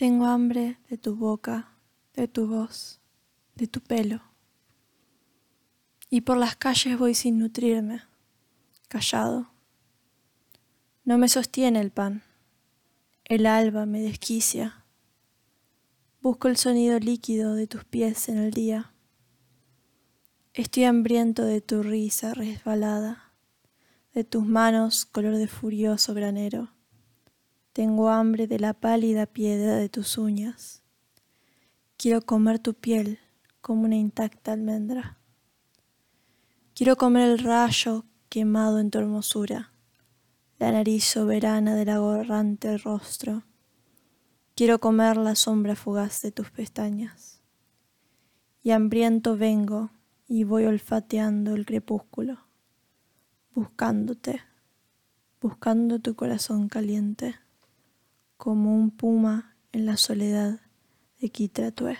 Tengo hambre de tu boca, de tu voz, de tu pelo. Y por las calles voy sin nutrirme, callado. No me sostiene el pan, el alba me desquicia. Busco el sonido líquido de tus pies en el día. Estoy hambriento de tu risa resbalada, de tus manos color de furioso granero tengo hambre de la pálida piedra de tus uñas. Quiero comer tu piel como una intacta almendra. Quiero comer el rayo quemado en tu hermosura, la nariz soberana del agorrante rostro. Quiero comer la sombra fugaz de tus pestañas. Y hambriento vengo y voy olfateando el crepúsculo, buscándote, buscando tu corazón caliente como un puma en la soledad de Quitratue.